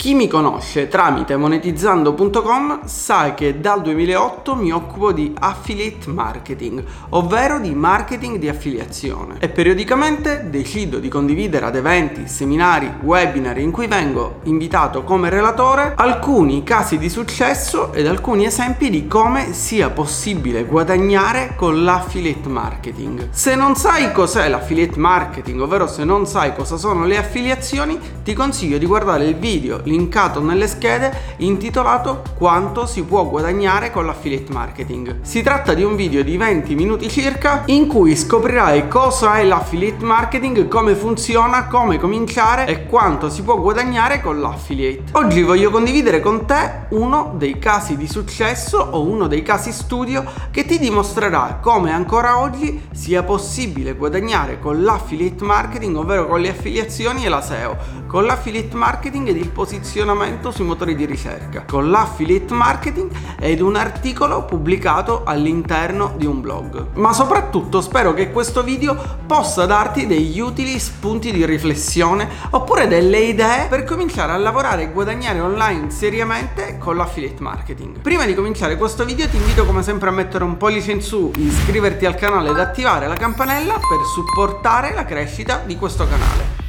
Chi mi conosce tramite monetizzando.com sa che dal 2008 mi occupo di affiliate marketing, ovvero di marketing di affiliazione e periodicamente decido di condividere ad eventi, seminari, webinar in cui vengo invitato come relatore alcuni casi di successo ed alcuni esempi di come sia possibile guadagnare con l'affiliate marketing. Se non sai cos'è l'affiliate marketing, ovvero se non sai cosa sono le affiliazioni, ti consiglio di guardare il video linkato nelle schede intitolato Quanto si può guadagnare con l'affiliate marketing. Si tratta di un video di 20 minuti circa in cui scoprirai cosa è l'affiliate marketing, come funziona, come cominciare e quanto si può guadagnare con l'affiliate. Oggi voglio condividere con te uno dei casi di successo o uno dei casi studio che ti dimostrerà come ancora oggi sia possibile guadagnare con l'affiliate marketing, ovvero con le affiliazioni e la SEO, con l'affiliate marketing ed il posizionamento posizionamento sui motori di ricerca con l'affiliate marketing ed un articolo pubblicato all'interno di un blog. Ma soprattutto spero che questo video possa darti degli utili spunti di riflessione oppure delle idee per cominciare a lavorare e guadagnare online seriamente con l'affiliate marketing. Prima di cominciare questo video ti invito come sempre a mettere un pollice in su, iscriverti al canale ed attivare la campanella per supportare la crescita di questo canale.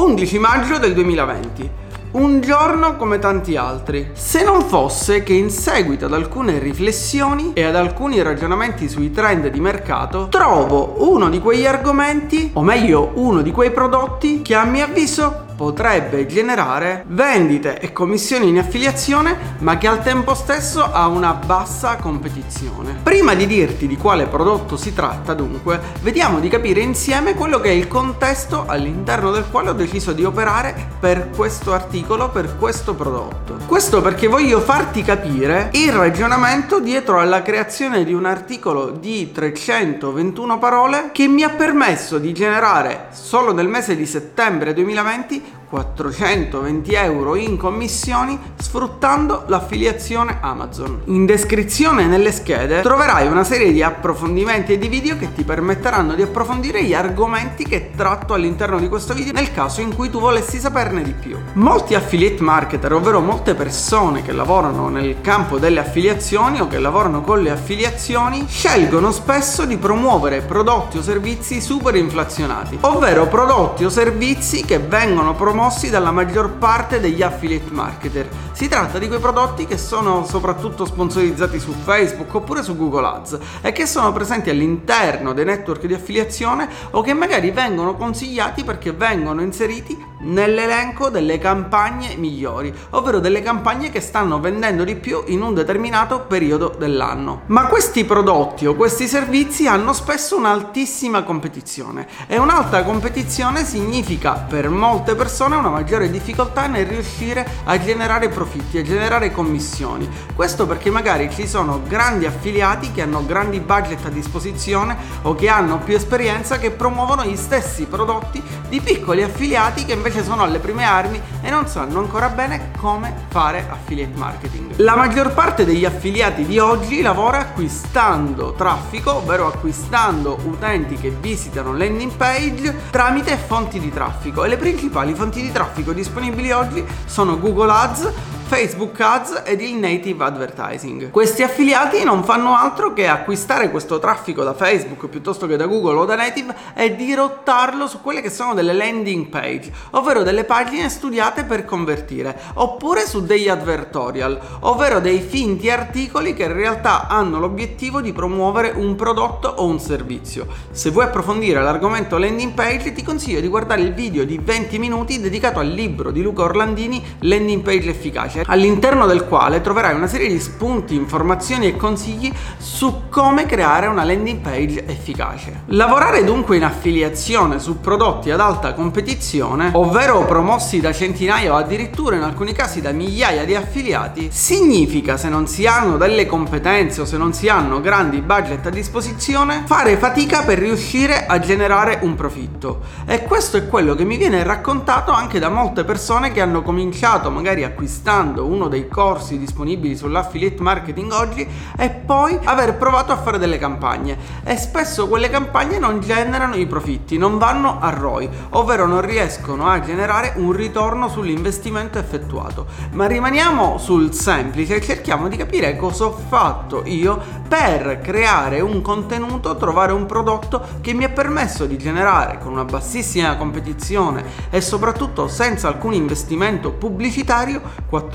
11 maggio del 2020. Un giorno come tanti altri. Se non fosse che in seguito ad alcune riflessioni e ad alcuni ragionamenti sui trend di mercato, trovo uno di quegli argomenti, o meglio uno di quei prodotti, che a mio avviso potrebbe generare vendite e commissioni in affiliazione ma che al tempo stesso ha una bassa competizione. Prima di dirti di quale prodotto si tratta dunque, vediamo di capire insieme quello che è il contesto all'interno del quale ho deciso di operare per questo articolo, per questo prodotto. Questo perché voglio farti capire il ragionamento dietro alla creazione di un articolo di 321 parole che mi ha permesso di generare solo nel mese di settembre 2020 420 euro in commissioni sfruttando l'affiliazione Amazon. In descrizione nelle schede troverai una serie di approfondimenti e di video che ti permetteranno di approfondire gli argomenti che tratto all'interno di questo video nel caso in cui tu volessi saperne di più. Molti affiliate marketer, ovvero molte persone che lavorano nel campo delle affiliazioni o che lavorano con le affiliazioni, scelgono spesso di promuovere prodotti o servizi super inflazionati, ovvero prodotti o servizi che vengono promosse promossi dalla maggior parte degli affiliate marketer. Si tratta di quei prodotti che sono soprattutto sponsorizzati su Facebook oppure su Google Ads e che sono presenti all'interno dei network di affiliazione o che magari vengono consigliati perché vengono inseriti nell'elenco delle campagne migliori, ovvero delle campagne che stanno vendendo di più in un determinato periodo dell'anno. Ma questi prodotti o questi servizi hanno spesso un'altissima competizione e un'alta competizione significa per molte persone una maggiore difficoltà nel riuscire a generare profitti, a generare commissioni. Questo perché magari ci sono grandi affiliati che hanno grandi budget a disposizione o che hanno più esperienza che promuovono gli stessi prodotti di piccoli affiliati che invece invece sono alle prime armi e non sanno ancora bene come fare affiliate marketing. La maggior parte degli affiliati di oggi lavora acquistando traffico, ovvero acquistando utenti che visitano landing page tramite fonti di traffico e le principali fonti di traffico disponibili oggi sono Google Ads, Facebook Ads ed il Native Advertising. Questi affiliati non fanno altro che acquistare questo traffico da Facebook piuttosto che da Google o da Native e dirottarlo su quelle che sono delle landing page, ovvero delle pagine studiate per convertire, oppure su degli advertorial, ovvero dei finti articoli che in realtà hanno l'obiettivo di promuovere un prodotto o un servizio. Se vuoi approfondire l'argomento landing page ti consiglio di guardare il video di 20 minuti dedicato al libro di Luca Orlandini Landing page efficace all'interno del quale troverai una serie di spunti, informazioni e consigli su come creare una landing page efficace. Lavorare dunque in affiliazione su prodotti ad alta competizione, ovvero promossi da centinaia o addirittura in alcuni casi da migliaia di affiliati, significa se non si hanno delle competenze o se non si hanno grandi budget a disposizione, fare fatica per riuscire a generare un profitto. E questo è quello che mi viene raccontato anche da molte persone che hanno cominciato magari acquistando comprando uno dei corsi disponibili sull'affiliate marketing oggi e poi aver provato a fare delle campagne e spesso quelle campagne non generano i profitti, non vanno a ROI, ovvero non riescono a generare un ritorno sull'investimento effettuato. Ma rimaniamo sul semplice e cerchiamo di capire cosa ho fatto io per creare un contenuto, trovare un prodotto che mi ha permesso di generare con una bassissima competizione e soprattutto senza alcun investimento pubblicitario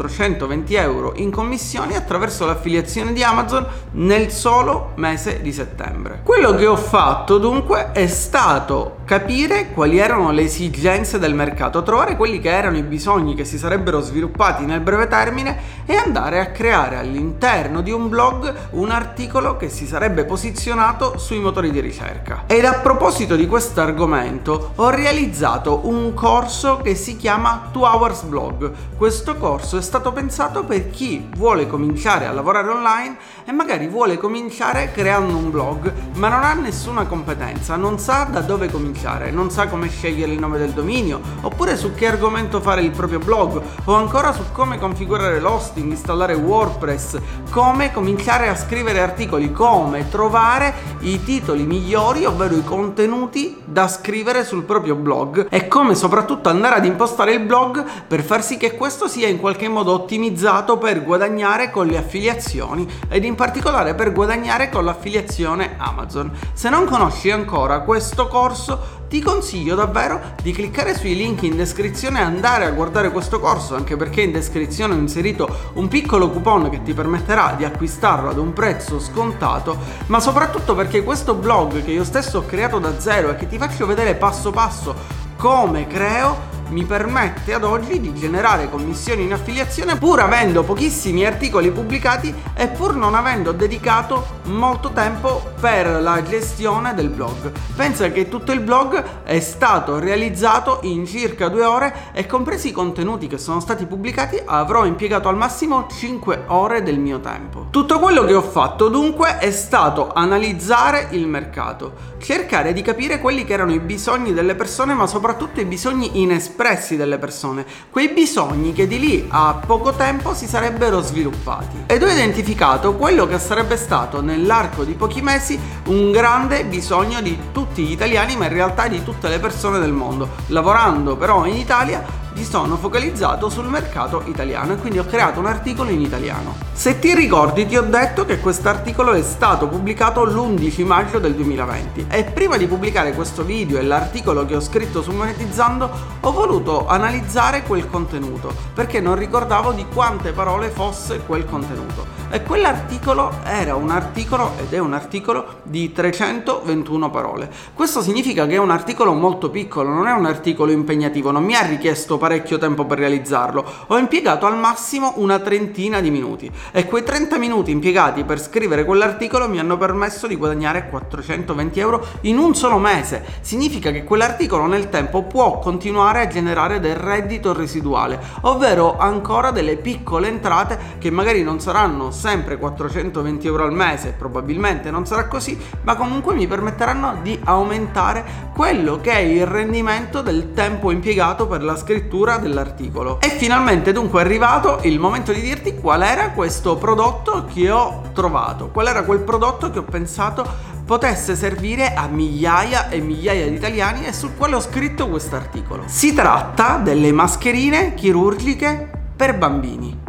420 euro in commissioni attraverso l'affiliazione di Amazon nel solo mese di settembre. Quello che ho fatto dunque è stato capire quali erano le esigenze del mercato, trovare quelli che erano i bisogni che si sarebbero sviluppati nel breve termine e andare a creare all'interno di un blog un articolo che si sarebbe posizionato sui motori di ricerca. Ed a proposito di questo argomento ho realizzato un corso che si chiama 2 Hours Blog. Questo corso è stato pensato per chi vuole cominciare a lavorare online e magari vuole cominciare creando un blog ma non ha nessuna competenza, non sa da dove cominciare, non sa come scegliere il nome del dominio, oppure su che argomento fare il proprio blog, o ancora su come configurare l'hosting, installare WordPress, come cominciare a scrivere articoli, come trovare i titoli migliori, ovvero i contenuti da scrivere sul proprio blog e come soprattutto andare ad impostare il blog per far sì che questo sia in qualche modo ottimizzato per guadagnare con le affiliazioni ed in particolare per guadagnare con l'affiliazione Amazon. Se non conosci ancora questo corso ti consiglio davvero di cliccare sui link in descrizione e andare a guardare questo corso, anche perché in descrizione ho inserito un piccolo coupon che ti permetterà di acquistarlo ad un prezzo scontato, ma soprattutto perché questo blog che io stesso ho creato da zero e che ti faccio vedere passo passo come creo mi permette ad oggi di generare commissioni in affiliazione pur avendo pochissimi articoli pubblicati e pur non avendo dedicato molto tempo per la gestione del blog. Pensa che tutto il blog è stato realizzato in circa due ore e compresi i contenuti che sono stati pubblicati avrò impiegato al massimo 5 ore del mio tempo. Tutto quello che ho fatto dunque è stato analizzare il mercato, cercare di capire quelli che erano i bisogni delle persone ma soprattutto i bisogni inespressi espressi delle persone, quei bisogni che di lì a poco tempo si sarebbero sviluppati. Ed ho identificato quello che sarebbe stato nell'arco di pochi mesi un grande bisogno di tutti gli italiani, ma in realtà di tutte le persone del mondo. Lavorando però in Italia mi sono focalizzato sul mercato italiano e quindi ho creato un articolo in italiano. Se ti ricordi ti ho detto che questo articolo è stato pubblicato l'11 maggio del 2020 e prima di pubblicare questo video e l'articolo che ho scritto su Monetizzando ho voluto analizzare quel contenuto perché non ricordavo di quante parole fosse quel contenuto. E quell'articolo era un articolo ed è un articolo di 321 parole. Questo significa che è un articolo molto piccolo, non è un articolo impegnativo, non mi ha richiesto parecchio tempo per realizzarlo, ho impiegato al massimo una trentina di minuti e quei 30 minuti impiegati per scrivere quell'articolo mi hanno permesso di guadagnare 420 euro in un solo mese. Significa che quell'articolo nel tempo può continuare a generare del reddito residuale, ovvero ancora delle piccole entrate che magari non saranno sempre 420 euro al mese, probabilmente non sarà così, ma comunque mi permetteranno di aumentare quello che è il rendimento del tempo impiegato per la scrittura dell'articolo. E finalmente dunque è arrivato il momento di dirti qual era questo prodotto che ho trovato, qual era quel prodotto che ho pensato potesse servire a migliaia e migliaia di italiani e sul quale ho scritto questo articolo. Si tratta delle mascherine chirurgiche per bambini.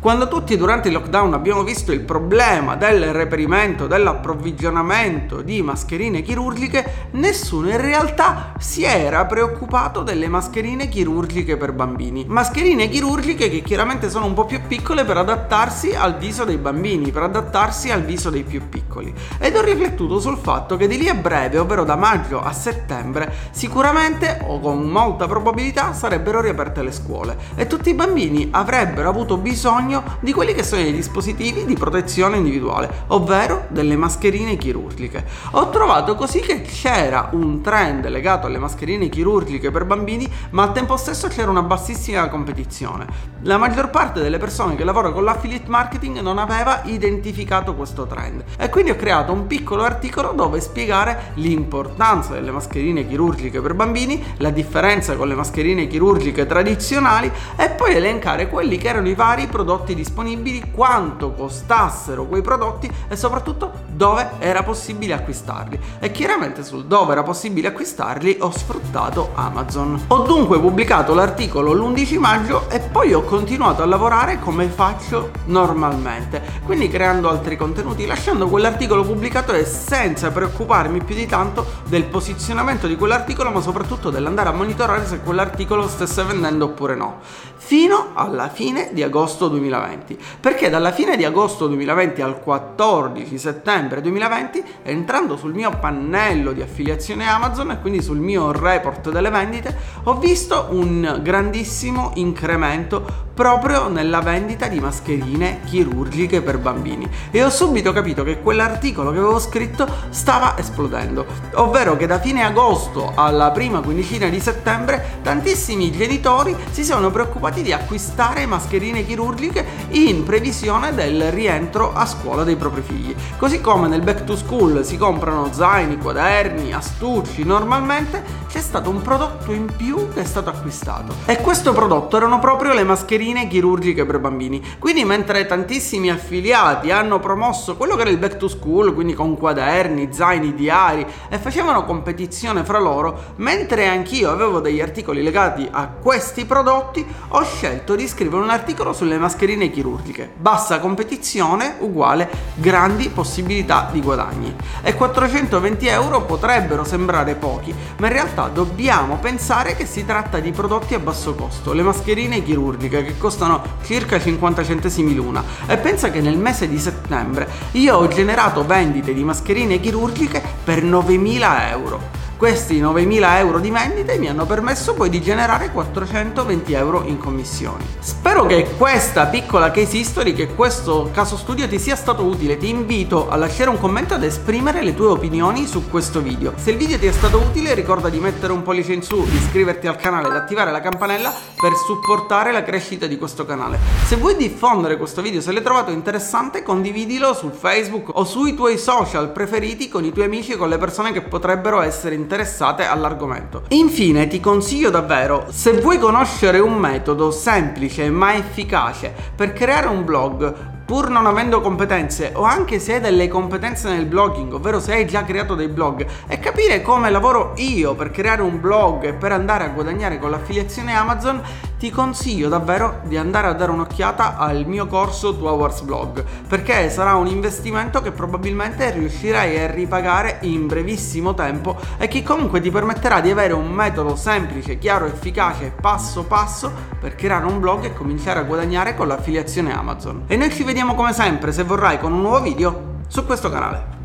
Quando tutti durante il lockdown abbiamo visto il problema del reperimento, dell'approvvigionamento di mascherine chirurgiche, nessuno in realtà si era preoccupato delle mascherine chirurgiche per bambini. Mascherine chirurgiche che chiaramente sono un po' più piccole per adattarsi al viso dei bambini, per adattarsi al viso dei più piccoli. Ed ho riflettuto sul fatto che di lì a breve, ovvero da maggio a settembre, sicuramente o con molta probabilità sarebbero riaperte le scuole e tutti i bambini avrebbero avuto bisogno bisogno di quelli che sono i dispositivi di protezione individuale, ovvero delle mascherine chirurgiche. Ho trovato così che c'era un trend legato alle mascherine chirurgiche per bambini, ma al tempo stesso c'era una bassissima competizione. La maggior parte delle persone che lavorano con l'affiliate marketing non aveva identificato questo trend e quindi ho creato un piccolo articolo dove spiegare l'importanza delle mascherine chirurgiche per bambini, la differenza con le mascherine chirurgiche tradizionali e poi elencare quelli che erano i vari prodotti disponibili, quanto costassero quei prodotti e soprattutto dove era possibile acquistarli. E chiaramente sul dove era possibile acquistarli ho sfruttato Amazon. Ho dunque pubblicato l'articolo l'11 maggio e poi ho continuato a lavorare come faccio normalmente, quindi creando altri contenuti, lasciando quell'articolo pubblicato e senza preoccuparmi più di tanto del posizionamento di quell'articolo, ma soprattutto dell'andare a monitorare se quell'articolo stesse vendendo oppure no, fino alla fine di agosto 2020. Perché dalla fine di agosto 2020 al 14 settembre 2020, entrando sul mio pannello di affiliazione Amazon e quindi sul mio report delle vendite, ho visto un grandissimo incremento proprio nella vendita di mascherine chirurgiche per bambini. E ho subito capito che quell'articolo che avevo scritto stava esplodendo, ovvero che da fine agosto alla prima quindicina di settembre tantissimi genitori si sono preoccupati di acquistare mascherine chirurgiche in previsione del rientro a scuola dei propri figli. Così come nel back to school si comprano zaini, quaderni, astucci, normalmente c'è stato un prodotto in più che è stato acquistato e questo prodotto erano proprio le mascherine chirurgiche per bambini. Quindi mentre tantissimi affiliati hanno promosso quello che era il back to school, quindi con quaderni, zaini, diari e facevano competizione fra loro, mentre anch'io avevo degli articoli legati a questi prodotti, ho scelto di scrivere un articolo sulle mascherine chirurgiche. Bassa competizione uguale grandi possibilità di guadagni. E 420 euro potrebbero sembrare pochi, ma in realtà dobbiamo pensare che si tratta di prodotti a basso costo. Le mascherine chirurgiche che costano circa 50 centesimi l'una e pensa che nel mese di settembre io ho generato vendite di mascherine chirurgiche per 9000 euro. Questi 9.000 euro di vendite mi hanno permesso poi di generare 420 euro in commissioni. Spero che questa piccola case history, che questo caso studio ti sia stato utile. Ti invito a lasciare un commento ed esprimere le tue opinioni su questo video. Se il video ti è stato utile ricorda di mettere un pollice in su, iscriverti al canale ed attivare la campanella per supportare la crescita di questo canale. Se vuoi diffondere questo video, se l'hai trovato interessante, condividilo su Facebook o sui tuoi social preferiti con i tuoi amici e con le persone che potrebbero essere interessate interessate all'argomento. Infine ti consiglio davvero, se vuoi conoscere un metodo semplice ma efficace per creare un blog pur non avendo competenze o anche se hai delle competenze nel blogging, ovvero se hai già creato dei blog e capire come lavoro io per creare un blog e per andare a guadagnare con l'affiliazione Amazon, ti consiglio davvero di andare a dare un'occhiata al mio corso 2 Hours Blog perché sarà un investimento che probabilmente riuscirai a ripagare in brevissimo tempo e che comunque ti permetterà di avere un metodo semplice, chiaro, efficace, passo passo per creare un blog e cominciare a guadagnare con l'affiliazione Amazon. E noi ci vediamo come sempre, se vorrai, con un nuovo video su questo canale.